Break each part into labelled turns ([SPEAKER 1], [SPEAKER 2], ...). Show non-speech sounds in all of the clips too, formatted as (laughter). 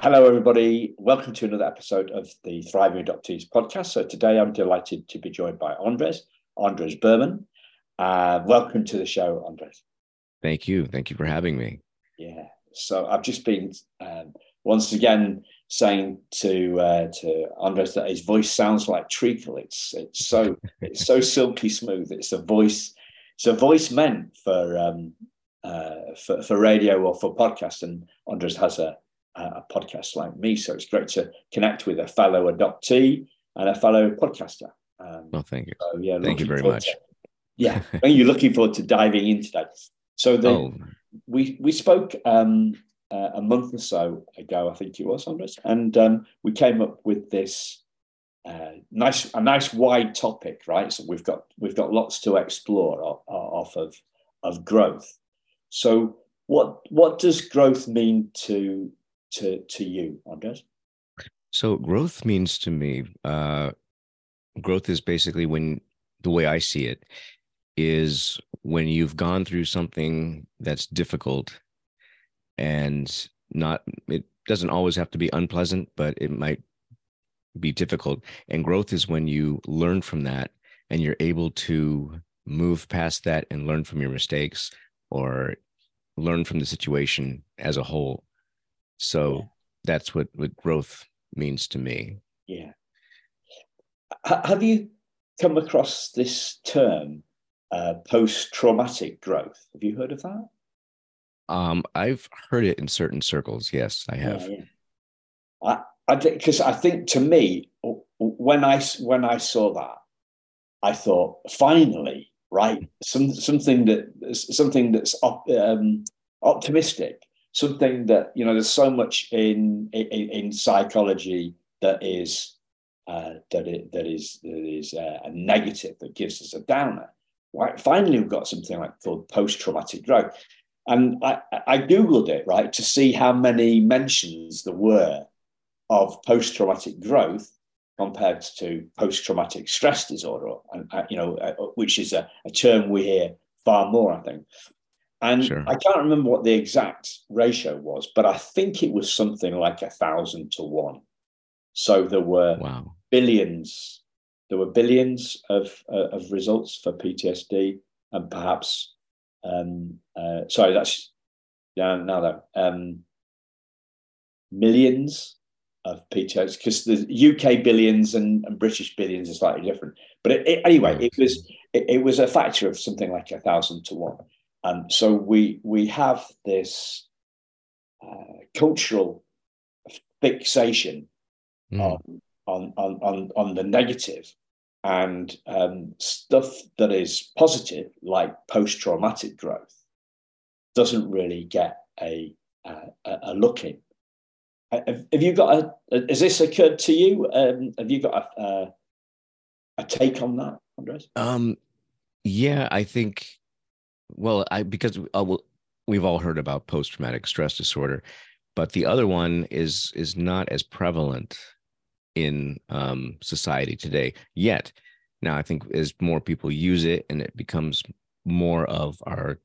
[SPEAKER 1] Hello, everybody. Welcome to another episode of the Thriving Adoptees podcast. So today I'm delighted to be joined by Andres, Andres Berman. Uh, welcome to the show, Andres.
[SPEAKER 2] Thank you. Thank you for having me.
[SPEAKER 1] Yeah. So I've just been um, once again saying to uh, to Andres that his voice sounds like treacle. It's it's so (laughs) it's so silky smooth. It's a voice. It's a voice meant for um, uh, for, for radio or for podcast. And Andres has a a podcast like me. So it's great to connect with a fellow adoptee and a fellow podcaster.
[SPEAKER 2] Um, well, thank you.
[SPEAKER 1] So, yeah,
[SPEAKER 2] thank you very much. To,
[SPEAKER 1] yeah, (laughs) and you're looking forward to diving into that. So the, oh. we we spoke um, uh, a month or so ago, I think it was, Andres, and um, we came up with this uh, nice a nice wide topic, right? So we've got we've got lots to explore off, off of of growth. So what what does growth mean to to to you, Andres?
[SPEAKER 2] So growth means to me, uh, growth is basically when the way I see it is when you've gone through something that's difficult and not it doesn't always have to be unpleasant, but it might be difficult. And growth is when you learn from that and you're able to move past that and learn from your mistakes or learn from the situation as a whole so yeah. that's what, what growth means to me.
[SPEAKER 1] Yeah. H- have you come across this term, uh, post traumatic growth? Have you heard of that?
[SPEAKER 2] Um, I've heard it in certain circles. Yes, I have. Yeah,
[SPEAKER 1] yeah. I, I because I think to me, when I when I saw that, I thought finally, right, some something that something that's op, um, optimistic something that you know there's so much in in, in psychology that is uh, that it, that is that is uh, a negative that gives us a downer. Right? Finally, we've got something like called post-traumatic growth, and I, I googled it right to see how many mentions there were of post-traumatic growth compared to post-traumatic stress disorder, and uh, you know, uh, which is a, a term we hear far more, I think. And sure. I can't remember what the exact ratio was, but I think it was something like a thousand to one. So there were wow. billions, there were billions of uh, of results for PTSD, and perhaps, um, uh, sorry, that's yeah, now that um, millions of PTSD because the UK billions and, and, British billions are slightly different. But it, it, anyway, it was it, it was a factor of something like a thousand to one. And so we we have this uh, cultural fixation mm. on, on, on, on, on the negative and um, stuff that is positive, like post traumatic growth, doesn't really get a, a, a look in. Have, have, you got a, has this occurred to you? Um, have you got a, a, a take on that, Andres?
[SPEAKER 2] Um, yeah, I think well, I because uh, we've all heard about post traumatic stress disorder, but the other one is is not as prevalent in um, society today yet. Now, I think as more people use it and it becomes more of our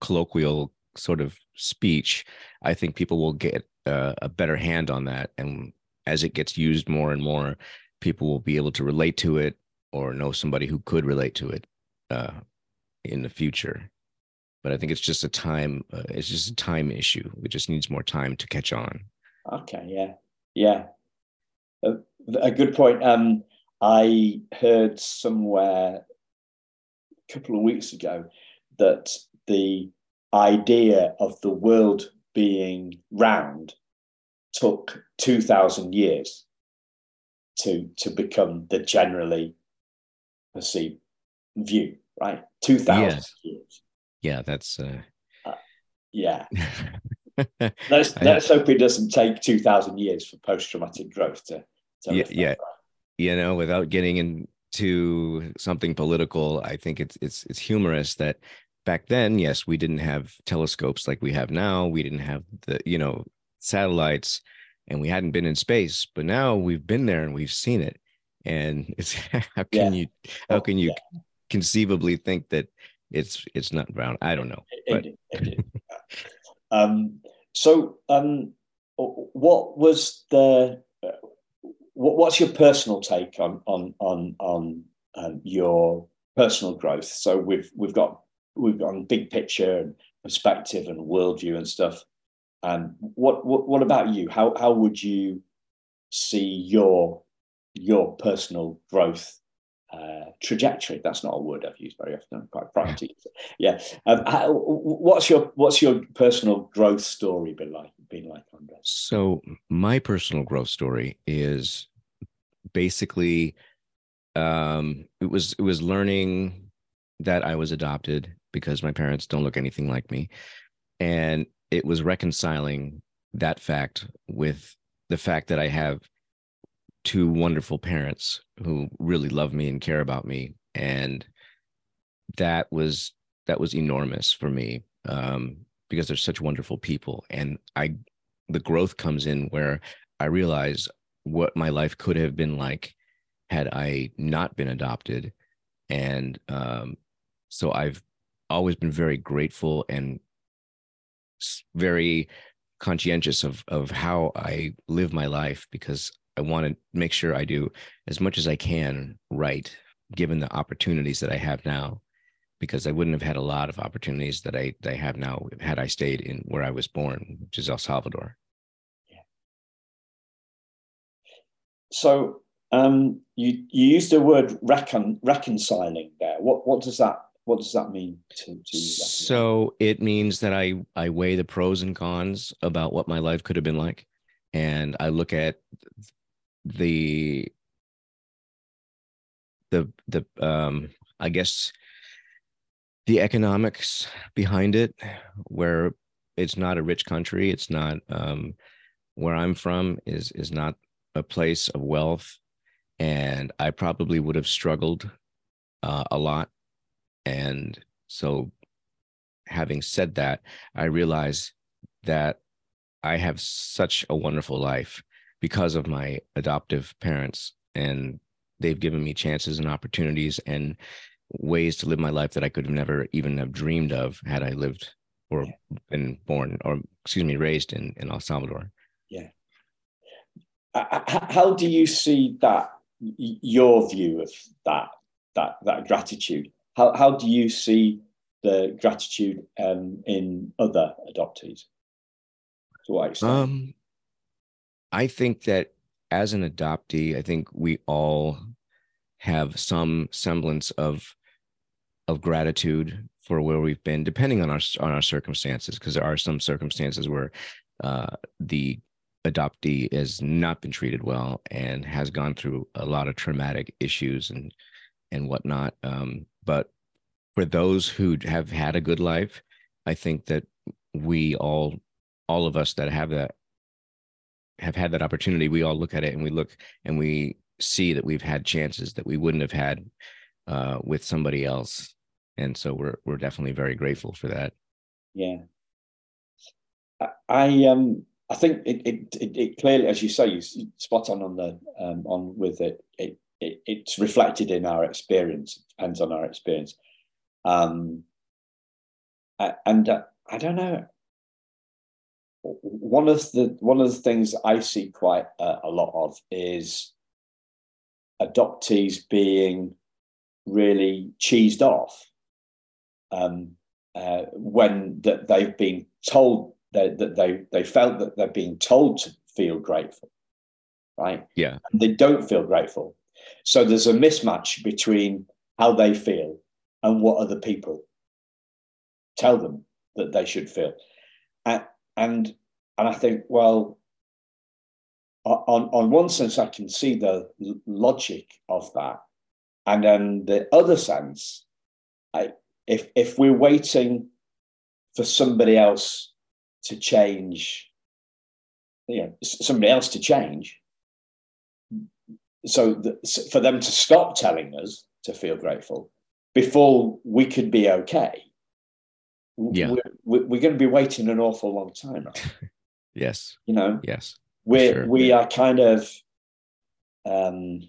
[SPEAKER 2] colloquial sort of speech, I think people will get uh, a better hand on that. And as it gets used more and more, people will be able to relate to it or know somebody who could relate to it uh, in the future but I think it's just a time. Uh, it's just a time issue. It just needs more time to catch on.
[SPEAKER 1] Okay. Yeah. Yeah. A, a good point. Um, I heard somewhere a couple of weeks ago that the idea of the world being round took 2000 years to to become the generally perceived view right 2000 yes.
[SPEAKER 2] Yeah, that's uh, uh
[SPEAKER 1] yeah. (laughs) let's let's hope it doesn't take two thousand years for post traumatic growth to,
[SPEAKER 2] to yeah, yeah. You know, without getting into something political, I think it's it's it's humorous that back then, yes, we didn't have telescopes like we have now. We didn't have the you know satellites, and we hadn't been in space. But now we've been there and we've seen it. And (laughs) it's how can yeah. you how can you yeah. conceivably think that it's it's not brown. I don't know. But...
[SPEAKER 1] um, so um, what was the what, what's your personal take on on on on um, your personal growth? So we've we've got we've got big picture and perspective and worldview and stuff. And what what what about you? How how would you see your your personal growth uh, trajectory. That's not a word I've used very often. I'm quite proud to use it. Yeah. Um, how, what's your what's your personal growth story been like? Been like, on Andre?
[SPEAKER 2] So my personal growth story is basically um, it was it was learning that I was adopted because my parents don't look anything like me, and it was reconciling that fact with the fact that I have two wonderful parents who really love me and care about me and that was that was enormous for me um, because they're such wonderful people and i the growth comes in where i realize what my life could have been like had i not been adopted and um, so i've always been very grateful and very conscientious of of how i live my life because I want to make sure I do as much as I can right, given the opportunities that I have now, because I wouldn't have had a lot of opportunities that I that I have now had I stayed in where I was born, which is El Salvador. Yeah.
[SPEAKER 1] So um, you you used the word recon, reconciling there. What what does that what does that mean to, to you?
[SPEAKER 2] So it means that I I weigh the pros and cons about what my life could have been like, and I look at the the the um i guess the economics behind it where it's not a rich country it's not um where i'm from is is not a place of wealth. And i probably would have struggled uh, a lot. And so having said that i realize that i have such a wonderful life because of my adoptive parents and they've given me chances and opportunities and ways to live my life that I could have never even have dreamed of had I lived or been born or excuse me raised in in El Salvador.
[SPEAKER 1] Yeah. How do you see that your view of that that that gratitude? How how do you see the gratitude um, in other adoptees? To what extent? Um,
[SPEAKER 2] I think that as an adoptee, I think we all have some semblance of of gratitude for where we've been, depending on our on our circumstances, because there are some circumstances where uh, the adoptee has not been treated well and has gone through a lot of traumatic issues and and whatnot. Um, but for those who have had a good life, I think that we all all of us that have that have had that opportunity, we all look at it and we look and we see that we've had chances that we wouldn't have had uh, with somebody else, and so we're we're definitely very grateful for that.
[SPEAKER 1] Yeah, I um I think it it, it, it clearly, as you say, you spot on on the um, on with it. It, it it's reflected in our experience. Depends on our experience. Um, and uh, I don't know one of the one of the things I see quite a, a lot of is adoptees being really cheesed off um, uh, when that they've been told that, that they they felt that they're being told to feel grateful, right?
[SPEAKER 2] Yeah,
[SPEAKER 1] and they don't feel grateful, so there's a mismatch between how they feel and what other people tell them that they should feel. And, and and I think, well, on on one sense, I can see the logic of that, and then the other sense, I if if we're waiting for somebody else to change, you know, somebody else to change, so the, for them to stop telling us to feel grateful before we could be okay
[SPEAKER 2] yeah.
[SPEAKER 1] we're, we're, going to be waiting an awful long time. (laughs)
[SPEAKER 2] yes.
[SPEAKER 1] You know.
[SPEAKER 2] Yes.
[SPEAKER 1] We sure. we are kind of um,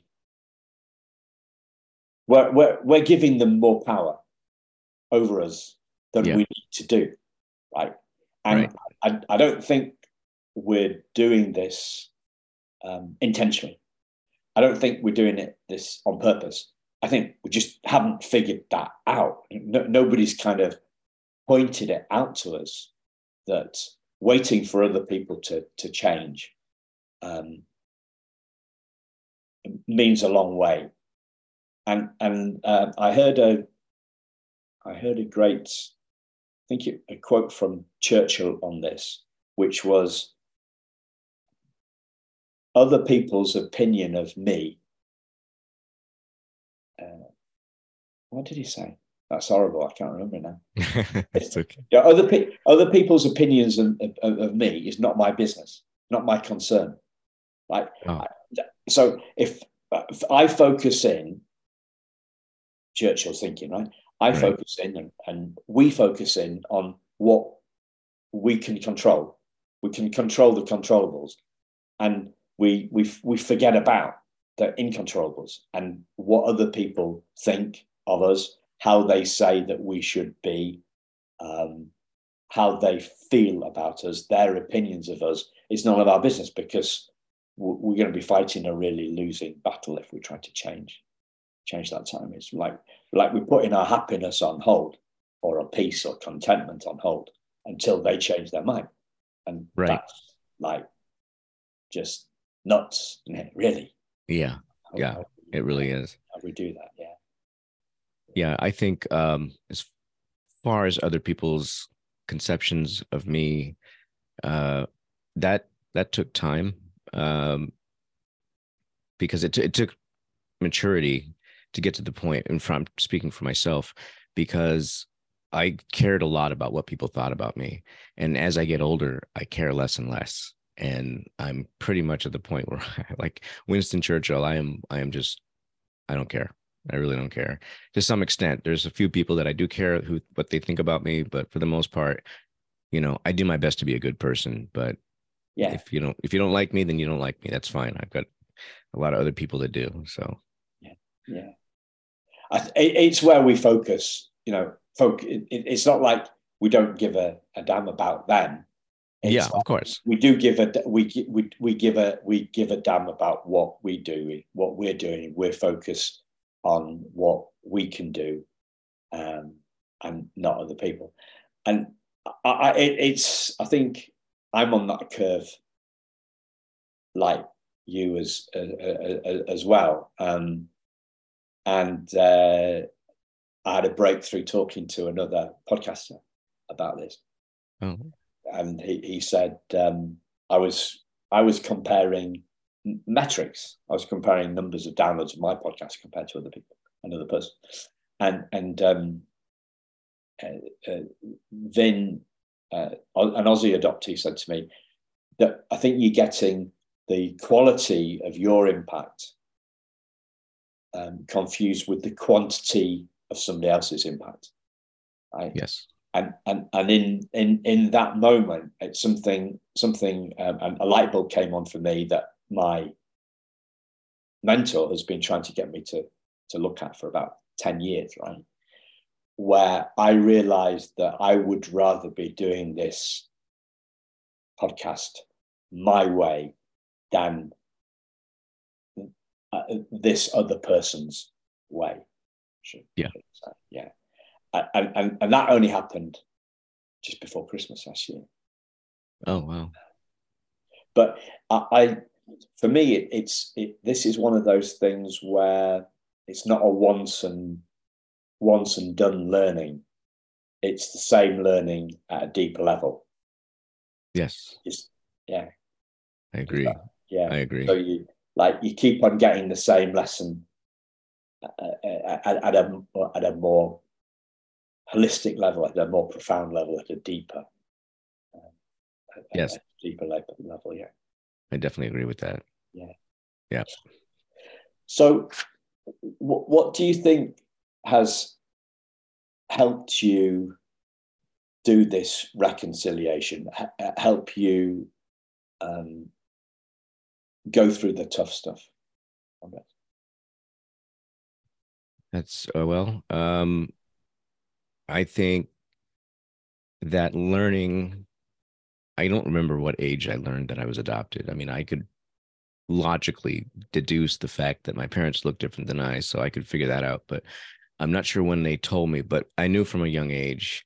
[SPEAKER 1] we're, we're we're giving them more power over us than yeah. we need to do, right? And right. I, I don't think we're doing this um, intentionally. I don't think we're doing it this on purpose. I think we just haven't figured that out. No, nobody's kind of pointed it out to us that waiting for other people to to change um, means a long way. And and uh, I heard a I heard a great I think it, a quote from Churchill on this, which was other people's opinion of me. Uh, what did he say? That's horrible. I can't remember now. (laughs)
[SPEAKER 2] it's okay.
[SPEAKER 1] Yeah, other pe- other people's opinions of, of, of, me is not my business, not my concern. Like, oh. I, so if, if, I focus in, Churchill's thinking, right? I right. focus in, and, and we focus in on what we can control. We can control the controllables, and we we we forget about the incontrollables and what other people think of us, how they say that we should be, um, how they feel about us, their opinions of us. It's none of our business because we're going to be fighting a really losing battle if we try to change change that time. It's like like we're putting our happiness on hold or a peace or contentment on hold until they change their mind. And right. that's like just nuts, really.
[SPEAKER 2] Yeah. How, yeah. How we, it really is.
[SPEAKER 1] How we do that. Yeah.
[SPEAKER 2] Yeah. I think um as far as other people's conceptions of me, uh that that took time. Um because it, t- it took maturity to get to the point. and from speaking for myself because I cared a lot about what people thought about me. And as I get older, I care less and less and i'm pretty much at the point where (laughs) like winston churchill i am i am just i don't care i really don't care. To some extent there's a few people that i do care who what they think about me but for the most part you know i do my best to be a good person but yeah. if you don't if you don't like me then you don't like me. That's fine. I've got a lot of other people that do so.
[SPEAKER 1] Yeah yeah. Th- it's where we focus you know folk it, it's not like we don't give a, a damn about them.
[SPEAKER 2] It's yeah, like of course.
[SPEAKER 1] We do give a we we we give a we give a damn about what we do, what we're doing. We're focused on what we can do, um, and not other people. And I, I it, it's I think I'm on that curve, like you as uh, uh, as well. Um, and uh, I had a breakthrough talking to another podcaster about this.
[SPEAKER 2] Oh
[SPEAKER 1] and he, he said um, I was I was comparing metrics. I was comparing numbers of downloads of my podcast compared to other people, another person, and and um, uh, uh, then uh, an Aussie adoptee said to me that I think you're getting the quality of your impact um, confused with the quantity of somebody else's impact.
[SPEAKER 2] Right? Yes
[SPEAKER 1] and and and in in in that moment, it's something something um, a light bulb came on for me that my mentor has been trying to get me to to look at for about ten years, right? Where I realized that I would rather be doing this podcast my way than uh, this other person's way.
[SPEAKER 2] Yeah.
[SPEAKER 1] Yeah and, and, and that only happened just before Christmas last year.
[SPEAKER 2] Oh wow!
[SPEAKER 1] But I, I for me, it, it's it, this is one of those things where it's not a once and once and done learning. It's the same learning at a deeper level.
[SPEAKER 2] Yes.
[SPEAKER 1] It's, yeah.
[SPEAKER 2] I agree.
[SPEAKER 1] yeah,
[SPEAKER 2] I agree.
[SPEAKER 1] So you like you keep on getting the same lesson at, at, at a at a more holistic level, at a more profound level, at a deeper,
[SPEAKER 2] uh, yes,
[SPEAKER 1] deeper level, level. Yeah,
[SPEAKER 2] I definitely agree with that.
[SPEAKER 1] Yeah,
[SPEAKER 2] yeah.
[SPEAKER 1] So, what what do you think has helped you do this reconciliation? H- help you um, go through the tough stuff?
[SPEAKER 2] That's uh, well. Um, I think that learning, I don't remember what age I learned that I was adopted. I mean, I could logically deduce the fact that my parents looked different than I, so I could figure that out. But I'm not sure when they told me, but I knew from a young age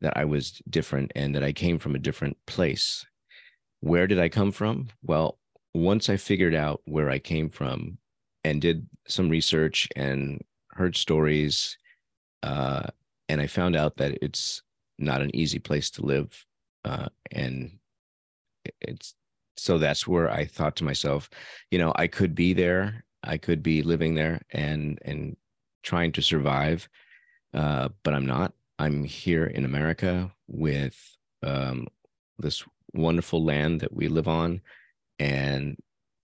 [SPEAKER 2] that I was different and that I came from a different place. Where did I come from? Well, once I figured out where I came from and did some research and heard stories, uh, and I found out that it's not an easy place to live, uh, and it's so that's where I thought to myself, you know, I could be there, I could be living there, and and trying to survive, uh, but I'm not. I'm here in America with um, this wonderful land that we live on, and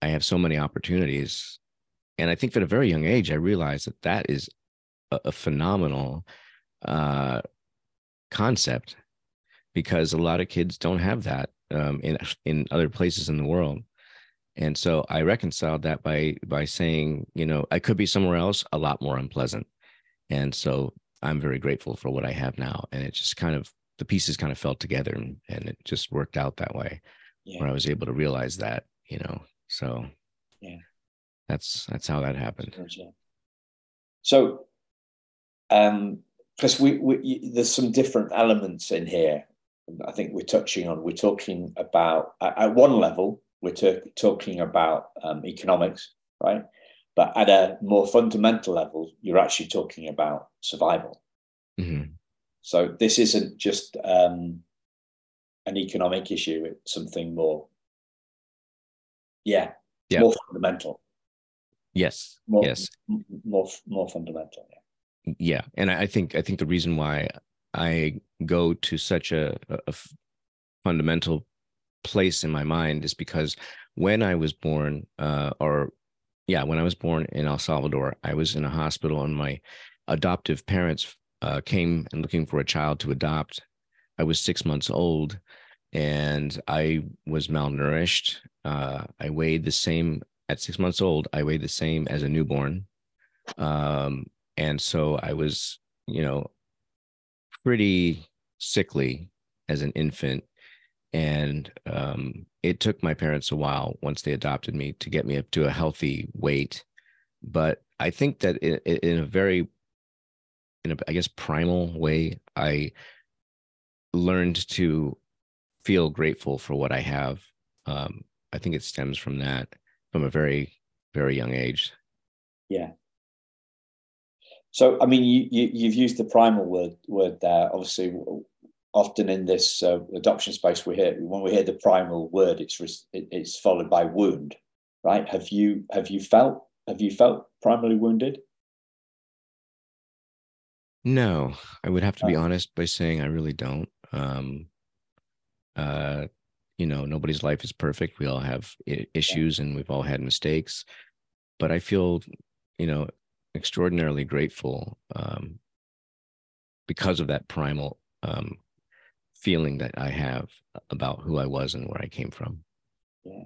[SPEAKER 2] I have so many opportunities. And I think at a very young age, I realized that that is a, a phenomenal uh, concept because a lot of kids don't have that um, in in other places in the world. And so I reconciled that by by saying, you know, I could be somewhere else a lot more unpleasant. And so I'm very grateful for what I have now. And it just kind of the pieces kind of fell together and, and it just worked out that way yeah. where I was able to realize that, you know. So
[SPEAKER 1] yeah.
[SPEAKER 2] That's that's how that happened.
[SPEAKER 1] So um because we, we there's some different elements in here I think we're touching on. We're talking about at one level, we're t- talking about um, economics, right? But at a more fundamental level, you're actually talking about survival.
[SPEAKER 2] Mm-hmm.
[SPEAKER 1] So this isn't just um, an economic issue; it's something more, yeah, yeah. more fundamental.
[SPEAKER 2] Yes.
[SPEAKER 1] More,
[SPEAKER 2] yes.
[SPEAKER 1] More more fundamental.
[SPEAKER 2] Yeah. Yeah, and I think I think the reason why I go to such a, a fundamental place in my mind is because when I was born, uh, or yeah, when I was born in El Salvador, I was in a hospital and my adoptive parents uh, came and looking for a child to adopt. I was six months old and I was malnourished. Uh, I weighed the same at six months old. I weighed the same as a newborn. Um, and so I was, you know, pretty sickly as an infant. And um, it took my parents a while once they adopted me to get me up to a healthy weight. But I think that in, a very, in a, I guess, primal way, I learned to feel grateful for what I have. Um, I think it stems from that from a very, very young age.
[SPEAKER 1] Yeah. So, I mean, you, you have used the primal word word there. Obviously, often in this uh, adoption space, we hear when we hear the primal word, it's it's followed by wound, right? Have you have you felt have you felt primarily wounded?
[SPEAKER 2] No, I would have to be honest by saying I really don't. Um, uh, you know, nobody's life is perfect. We all have issues, and we've all had mistakes. But I feel, you know, extraordinarily grateful um, because of that primal um, feeling that I have about who I was and where I came from.
[SPEAKER 1] Yeah.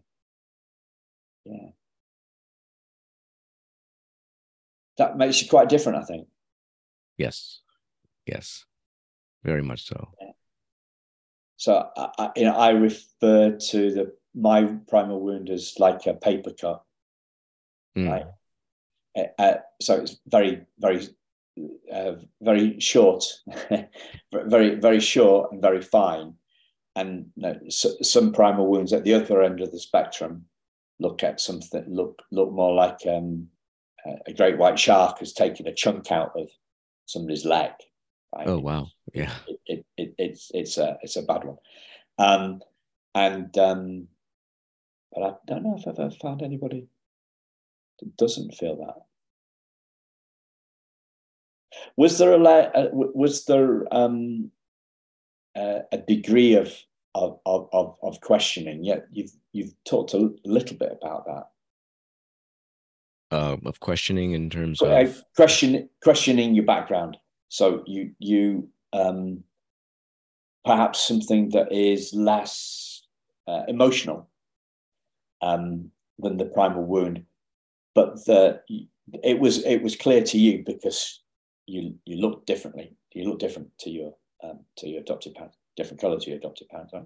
[SPEAKER 1] Yeah. That makes you quite different, I think.
[SPEAKER 2] Yes. Yes. Very much so. Yeah.
[SPEAKER 1] So I, you know, I refer to the my primal wound as like a paper cut. Mm. Right uh, uh, so it's very, very, uh, very short, (laughs) very, very short and very fine. And you know, so, some primal wounds at the other end of the spectrum look at something look look more like um, a great white shark has taken a chunk out of somebody's leg.
[SPEAKER 2] Right? Oh wow! Yeah,
[SPEAKER 1] it, it, it, it's it's a it's a bad one, um, and um, but I don't know if I've ever found anybody that doesn't feel that. Was there a uh, was there um, a degree of, of of of questioning? Yeah, you've you've talked a little bit about that.
[SPEAKER 2] Uh, of questioning in terms
[SPEAKER 1] of uh, question questioning your background. So you you um, perhaps something that is less uh, emotional um, than the primal wound, but the it was it was clear to you because you you look differently. You look different to your um, to your adopted parents, different colour to your adopted parents, right?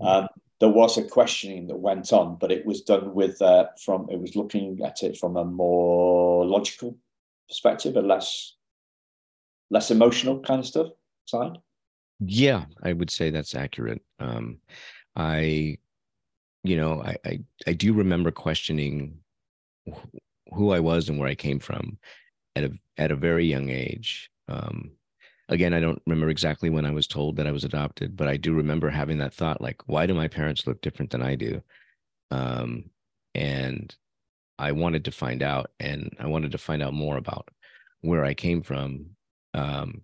[SPEAKER 1] Um, there was a questioning that went on, but it was done with uh, from it was looking at it from a more logical perspective, a less less emotional kind of stuff side.
[SPEAKER 2] Yeah, I would say that's accurate. Um, I, you know, I, I I do remember questioning who I was and where I came from at a at a very young age. Um, again, I don't remember exactly when I was told that I was adopted, but I do remember having that thought like, why do my parents look different than I do? Um, and I wanted to find out, and I wanted to find out more about where I came from. Um,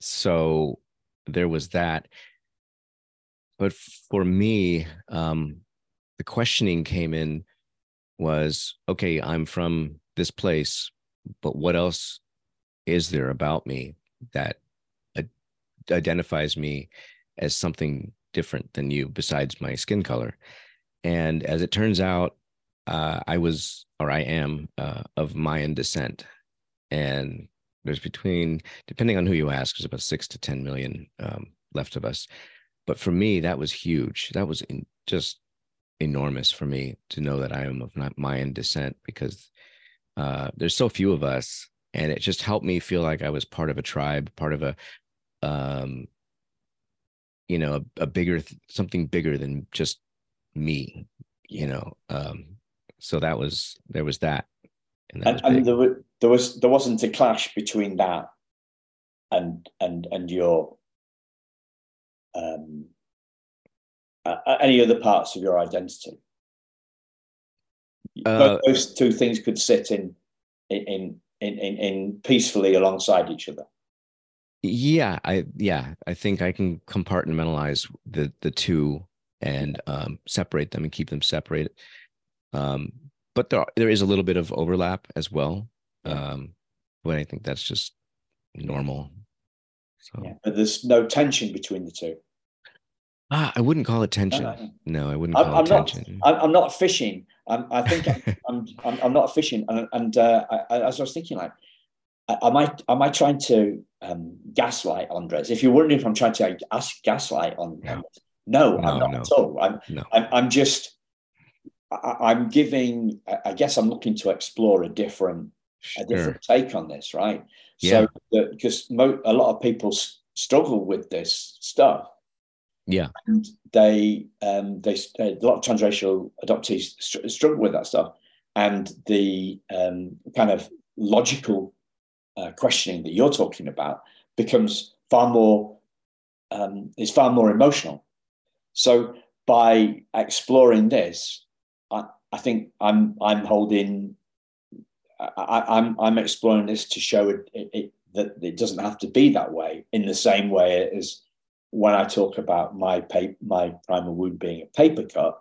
[SPEAKER 2] so there was that. But for me, um, the questioning came in was okay, I'm from this place, but what else is there about me that identifies me as something different than you besides my skin color. And as it turns out, uh, I was or I am uh, of Mayan descent. And there's between, depending on who you ask, there's about six to 10 million um, left of us. But for me, that was huge. That was in, just enormous for me to know that I am of not Mayan descent because uh, there's so few of us. And it just helped me feel like I was part of a tribe, part of a um you know a, a bigger something bigger than just me you know um so that was there was that
[SPEAKER 1] and, that and, and there, were, there was there wasn't a clash between that and and and your um uh, any other parts of your identity uh, those two things could sit in in in in, in peacefully alongside each other.
[SPEAKER 2] Yeah i yeah i think i can compartmentalize the the two and um, separate them and keep them separate. Um, but there there is a little bit of overlap as well um, but i think that's just normal.
[SPEAKER 1] So. Yeah, but there's no tension between the two.
[SPEAKER 2] Ah, i wouldn't call it tension. No, no i wouldn't call I'm, it
[SPEAKER 1] I'm
[SPEAKER 2] tension.
[SPEAKER 1] Not, I'm not fishing I'm, i think I'm, (laughs) I'm, I'm, not fishing and, and uh, I, as i was thinking like am I am I trying to um, gaslight Andres? If you're wondering if I'm trying to ask gaslight on, no, no, no I'm not no. at all. I'm, no. I'm, I'm just I, am giving. I guess I'm looking to explore a different sure. a different take on this, right? Yeah. So because mo- a lot of people s- struggle with this stuff.
[SPEAKER 2] Yeah,
[SPEAKER 1] and they um, they a lot of transracial adoptees str- struggle with that stuff, and the um, kind of logical uh, questioning that you're talking about becomes far more um, is far more emotional. So by exploring this, I, I think I'm I'm holding I, am I'm, I'm exploring this to show it, it, it, that it doesn't have to be that way in the same way as when I talk about my paper, my primal wound being a paper cut.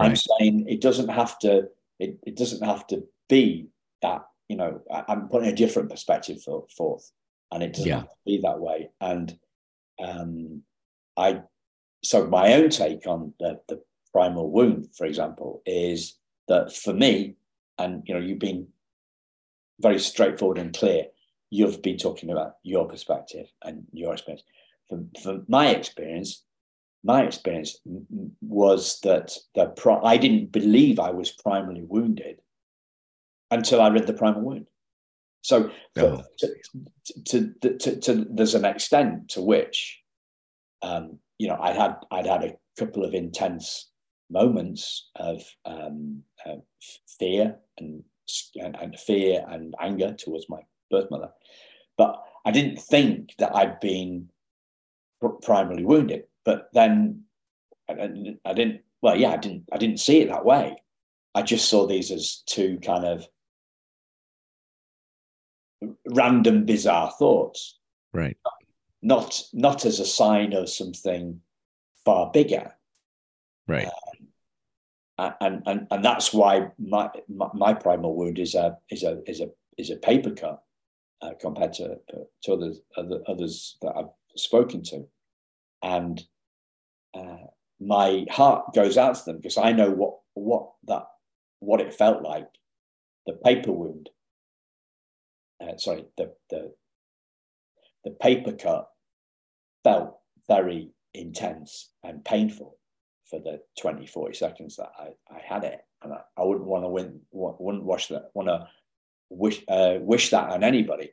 [SPEAKER 1] Right. I'm saying it doesn't have to it, it doesn't have to be that you know, I'm putting a different perspective forth, and it doesn't yeah. have to be that way. And um, I, so my own take on the, the primal wound, for example, is that for me, and you know, you've been very straightforward and clear. You've been talking about your perspective and your experience. From, from my experience, my experience was that the pro- I didn't believe I was primarily wounded until I read the primal wound. So oh. to, to, to, to, there's an extent to which, um, you know, I had I'd had a couple of intense moments of um, uh, fear and, and, and fear and anger towards my birth mother, but I didn't think that I'd been primarily wounded. But then I, I didn't. Well, yeah, I didn't. I didn't see it that way. I just saw these as two kind of random, bizarre thoughts.
[SPEAKER 2] Right.
[SPEAKER 1] Not not as a sign of something far bigger.
[SPEAKER 2] Right.
[SPEAKER 1] Um, and, and and that's why my, my, my primal wound is a is a is a is a paper cut uh, compared to to others other, others that I've spoken to, and uh, my heart goes out to them because I know what what that what it felt like, the paper wound, uh, sorry, the, the, the paper cut felt very intense and painful for the 20, 40 seconds that I, I had it. And I, I wouldn't want to win, wouldn't wish that, want to wish, uh, wish that on anybody.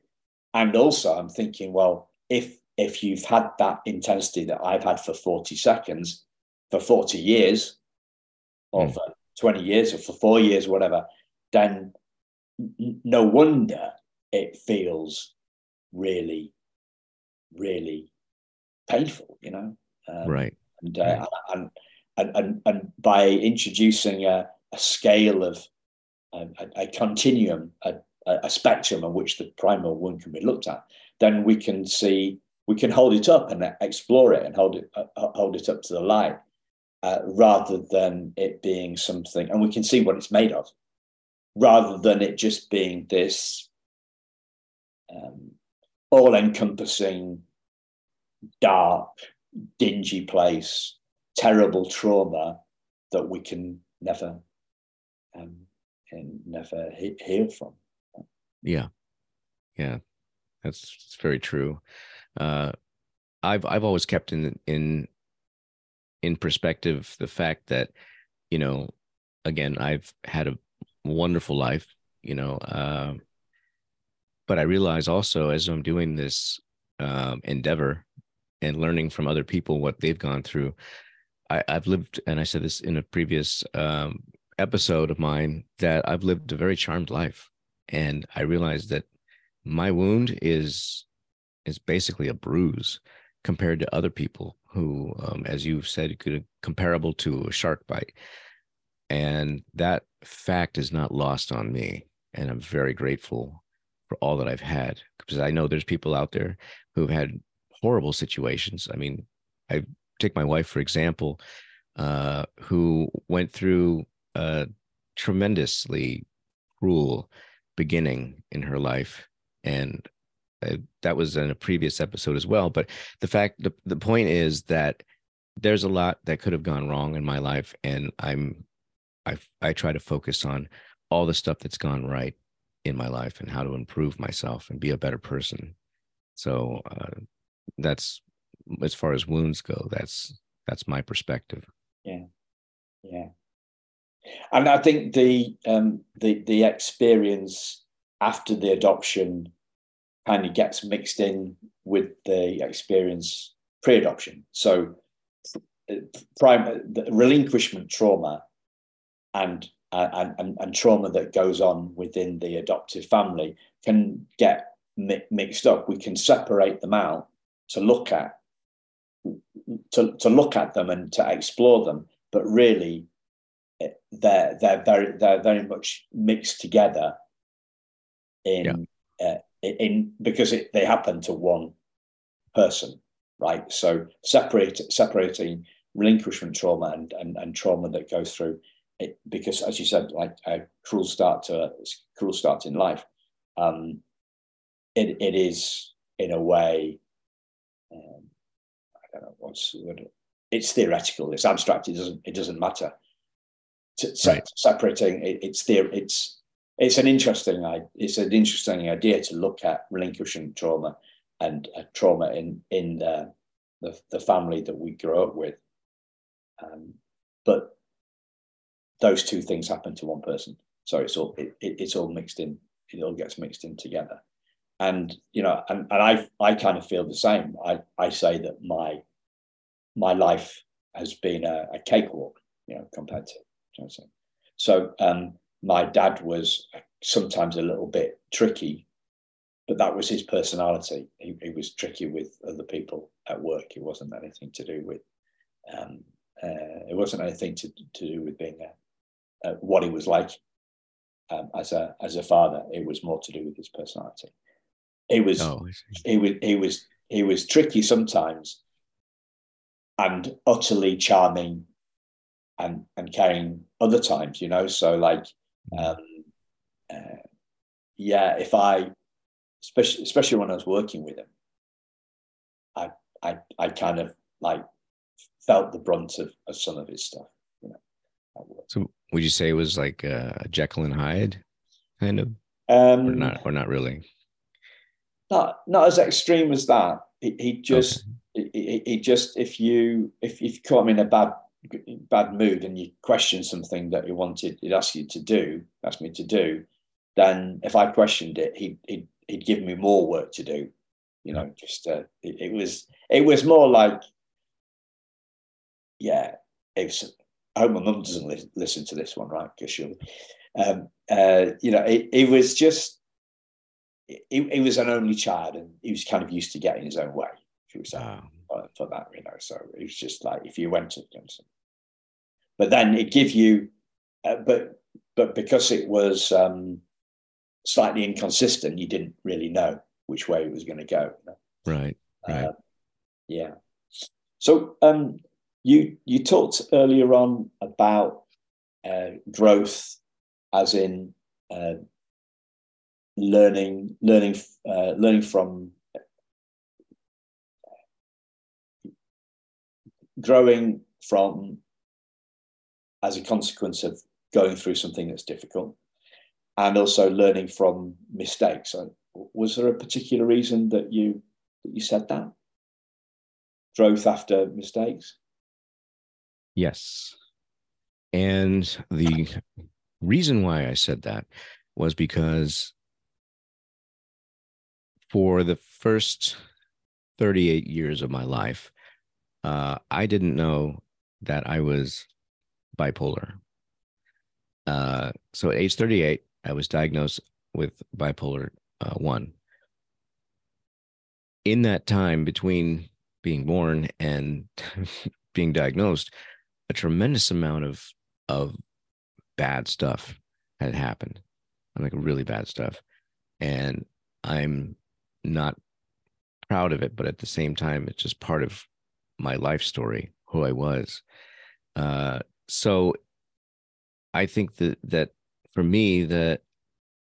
[SPEAKER 1] And also I'm thinking, well, if, if you've had that intensity that I've had for 40 seconds for 40 years or mm. for 20 years or for four years, whatever, then no wonder it feels really, really painful, you know?
[SPEAKER 2] Um, right.
[SPEAKER 1] And, uh, and, and, and, and by introducing a, a scale of a, a continuum, a, a spectrum on which the primal wound can be looked at, then we can see, we can hold it up and explore it and hold it, uh, hold it up to the light uh, rather than it being something, and we can see what it's made of, rather than it just being this um, all encompassing, dark, dingy place, terrible trauma that we can never um, can never he- heal from.
[SPEAKER 2] Yeah, yeah, that's, that's very true. Uh, I've I've always kept in in in perspective the fact that you know again I've had a wonderful life, you know, uh, but I realize also as I'm doing this um, endeavor and learning from other people what they've gone through, I, have lived, and I said this in a previous um, episode of mine, that I've lived a very charmed life, and I realized that my wound is is basically a bruise compared to other people who, um, as you've said, could comparable to a shark bite, and that fact is not lost on me, and I'm very grateful for all that I've had because I know there's people out there who've had horrible situations. I mean, I take my wife for example, uh, who went through a tremendously cruel beginning in her life, and uh, that was in a previous episode as well. But the fact, the, the point is that there's a lot that could have gone wrong in my life, and I'm, I I try to focus on all the stuff that's gone right in my life and how to improve myself and be a better person. So uh, that's as far as wounds go. That's that's my perspective.
[SPEAKER 1] Yeah, yeah, and I think the um, the the experience after the adoption kind of gets mixed in with the experience pre-adoption. So, prime the relinquishment trauma and and, and, and trauma that goes on within the adoptive family can get mi- mixed up. We can separate them out to look at to, to look at them and to explore them, but really eh, they're they're very they're very much mixed together in yeah. uh, in because it, they happen to one person, right? So separate separating relinquishment trauma and, and, and trauma that goes through it, because as you said, like a cruel start to a cruel start in life, um, it, it is in a way, um, I don't know what's the word. It's theoretical. It's abstract. It doesn't. It doesn't matter. To, right. Separating it, it's there. It's it's an interesting. It's an interesting idea to look at relinquishing trauma and uh, trauma in in the, the, the family that we grew up with. Um, but those two things happen to one person. So it's all it, it, it's all mixed in. It all gets mixed in together. And you know, and, and I I kind of feel the same. I, I say that my my life has been a, a cakewalk, you know, compared to you know So um, my dad was sometimes a little bit tricky, but that was his personality. He, he was tricky with other people at work. It wasn't anything to do with um, uh, it wasn't anything to, to do with being a, uh, what he was like um, as a as a father. It was more to do with his personality. He was oh, he was he was he was tricky sometimes, and utterly charming, and and caring other times. You know, so like. Um, uh, yeah, if I, especially especially when I was working with him, I I I kind of like felt the brunt of, of some of his stuff. You know.
[SPEAKER 2] So would you say it was like a Jekyll and Hyde kind of, um, or not, or not really?
[SPEAKER 1] Not not as extreme as that. He, he just okay. he, he, just if you if, if you caught him in a bad bad mood and you question something that he wanted, he'd ask you to do, ask me to do, then if I questioned it, he'd, he'd, he'd give me more work to do. You know, just uh, it, it was it was more like, yeah, it was. I hope my mum doesn't li- listen to this one, right? Because she'll, um, uh, you know, it, it was just, he, he was an only child and he was kind of used to getting his own way. She was saying for, for that, you know. So it was just like if you went to them, but then it give you, uh, but but because it was um, slightly inconsistent, you didn't really know which way it was going to go. You know?
[SPEAKER 2] Right. Right. Uh,
[SPEAKER 1] yeah. So um, you you talked earlier on about uh, growth, as in uh, learning learning uh, learning from growing from as a consequence of going through something that's difficult and also learning from mistakes. So was there a particular reason that you that you said that? Growth after mistakes?
[SPEAKER 2] Yes. And the reason why I said that was because for the first 38 years of my life, uh, I didn't know that I was bipolar. Uh, so at age 38, I was diagnosed with bipolar uh, 1. In that time between being born and (laughs) being diagnosed, a tremendous amount of of bad stuff had happened. i Like really bad stuff. And I'm not proud of it, but at the same time, it's just part of my life story, who I was. Uh, so I think that that for me, that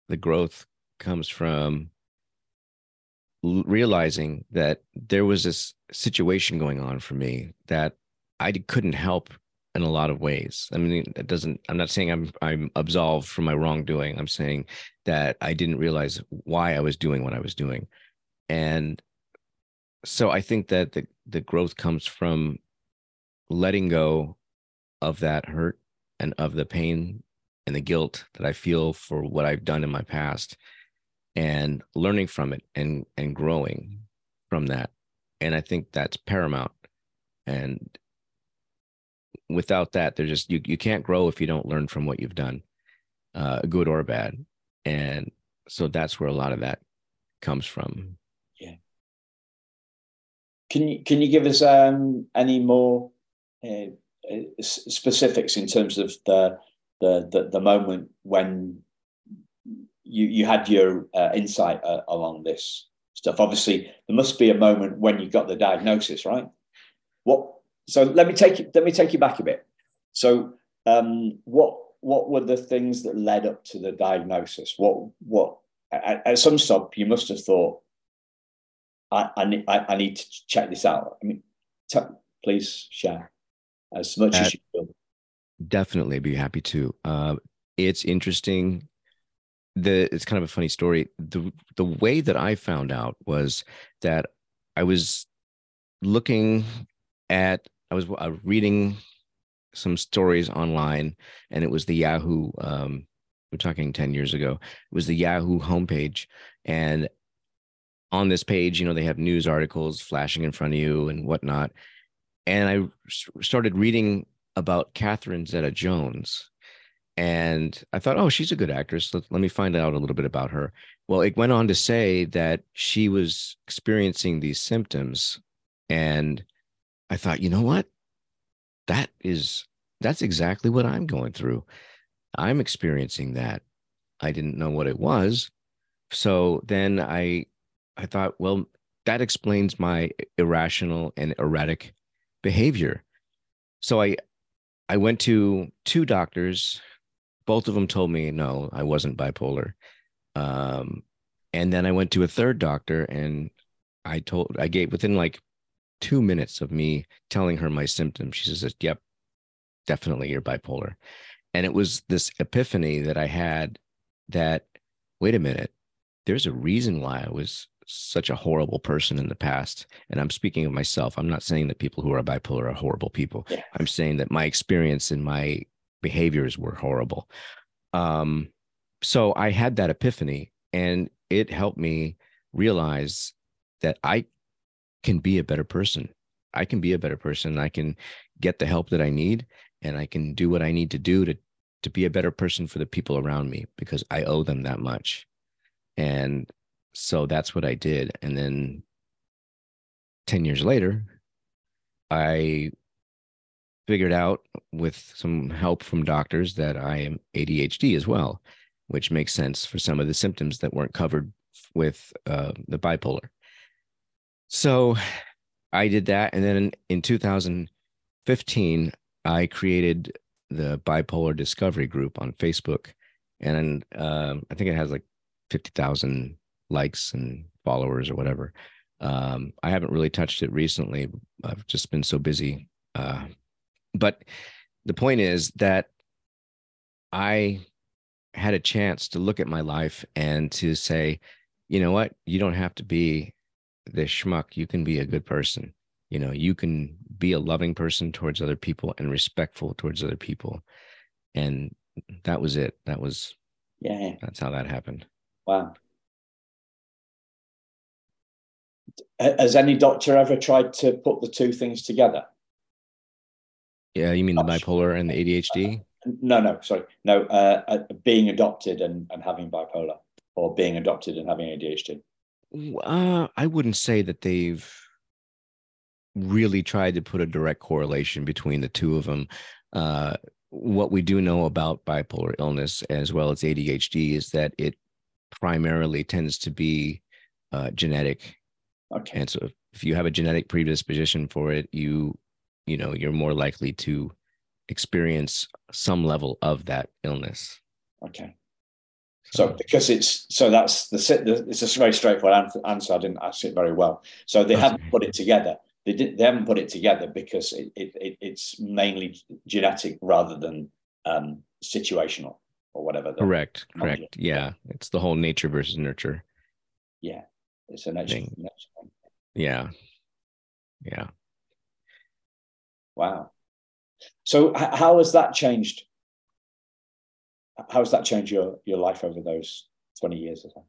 [SPEAKER 2] the growth comes from realizing that there was this situation going on for me that I couldn't help in a lot of ways. I mean, it doesn't. I'm not saying I'm I'm absolved from my wrongdoing. I'm saying that I didn't realize why I was doing what I was doing, and so I think that the the growth comes from letting go of that hurt and of the pain and the guilt that I feel for what I've done in my past and learning from it and and growing from that. And I think that's paramount. And without that there's just you you can't grow if you don't learn from what you've done uh good or bad. And so that's where a lot of that comes from.
[SPEAKER 1] Yeah. Can you can you give us um any more uh, specifics in terms of the the the, the moment when you you had your uh, insight uh, along this stuff. Obviously, there must be a moment when you got the diagnosis, right? What? So let me take you, let me take you back a bit. So um, what what were the things that led up to the diagnosis? What what at, at some stop you must have thought I I I need to check this out. I mean, t- please share as much as you will.
[SPEAKER 2] Definitely be happy to. Uh, it's interesting. The it's kind of a funny story. The the way that I found out was that I was looking at I was uh, reading some stories online, and it was the Yahoo. Um, we're talking ten years ago. It was the Yahoo homepage, and on this page, you know, they have news articles flashing in front of you and whatnot. And I started reading about Catherine Zeta Jones. And I thought, oh, she's a good actress. Let, let me find out a little bit about her. Well, it went on to say that she was experiencing these symptoms. And I thought, you know what? That is, that's exactly what I'm going through. I'm experiencing that. I didn't know what it was. So then I, I thought, well, that explains my irrational and erratic behavior. So I, I went to two doctors. Both of them told me no, I wasn't bipolar. Um, and then I went to a third doctor, and I told I gave within like two minutes of me telling her my symptoms. She says, "Yep, definitely you're bipolar." And it was this epiphany that I had that wait a minute, there's a reason why I was such a horrible person in the past. And I'm speaking of myself. I'm not saying that people who are bipolar are horrible people.
[SPEAKER 1] Yeah.
[SPEAKER 2] I'm saying that my experience and my behaviors were horrible. Um, so I had that epiphany and it helped me realize that I can be a better person. I can be a better person. I can get the help that I need and I can do what I need to do to to be a better person for the people around me because I owe them that much. And so that's what I did. And then 10 years later, I figured out with some help from doctors that I am ADHD as well, which makes sense for some of the symptoms that weren't covered with uh, the bipolar. So I did that. And then in 2015, I created the bipolar discovery group on Facebook. And um, I think it has like 50,000 likes and followers or whatever. Um, I haven't really touched it recently. I've just been so busy. Uh, but the point is that I had a chance to look at my life and to say, you know what, you don't have to be this schmuck. You can be a good person. You know, you can be a loving person towards other people and respectful towards other people. And that was it. That was,
[SPEAKER 1] yeah,
[SPEAKER 2] that's how that happened.
[SPEAKER 1] Wow. Has any doctor ever tried to put the two things together?
[SPEAKER 2] Yeah, you mean the bipolar and the ADHD?
[SPEAKER 1] No, no, sorry, no. Uh, uh, being adopted and, and having bipolar, or being adopted and having ADHD.
[SPEAKER 2] Uh, I wouldn't say that they've really tried to put a direct correlation between the two of them. Uh, what we do know about bipolar illness as well as ADHD is that it primarily tends to be uh, genetic.
[SPEAKER 1] Okay.
[SPEAKER 2] And so if you have a genetic predisposition for it, you you know you're more likely to experience some level of that illness.
[SPEAKER 1] Okay. So because it's so that's the it's a very straightforward answer. I didn't ask it very well. So they haven't put it together. They didn't. They haven't put it together because it, it, it's mainly genetic rather than um, situational or whatever.
[SPEAKER 2] Correct. Correct. Yeah, it's the whole nature versus nurture.
[SPEAKER 1] Yeah, it's a nature. nature
[SPEAKER 2] yeah. Yeah.
[SPEAKER 1] Wow. So how has that changed? How has that changed your your life over those twenty years or so?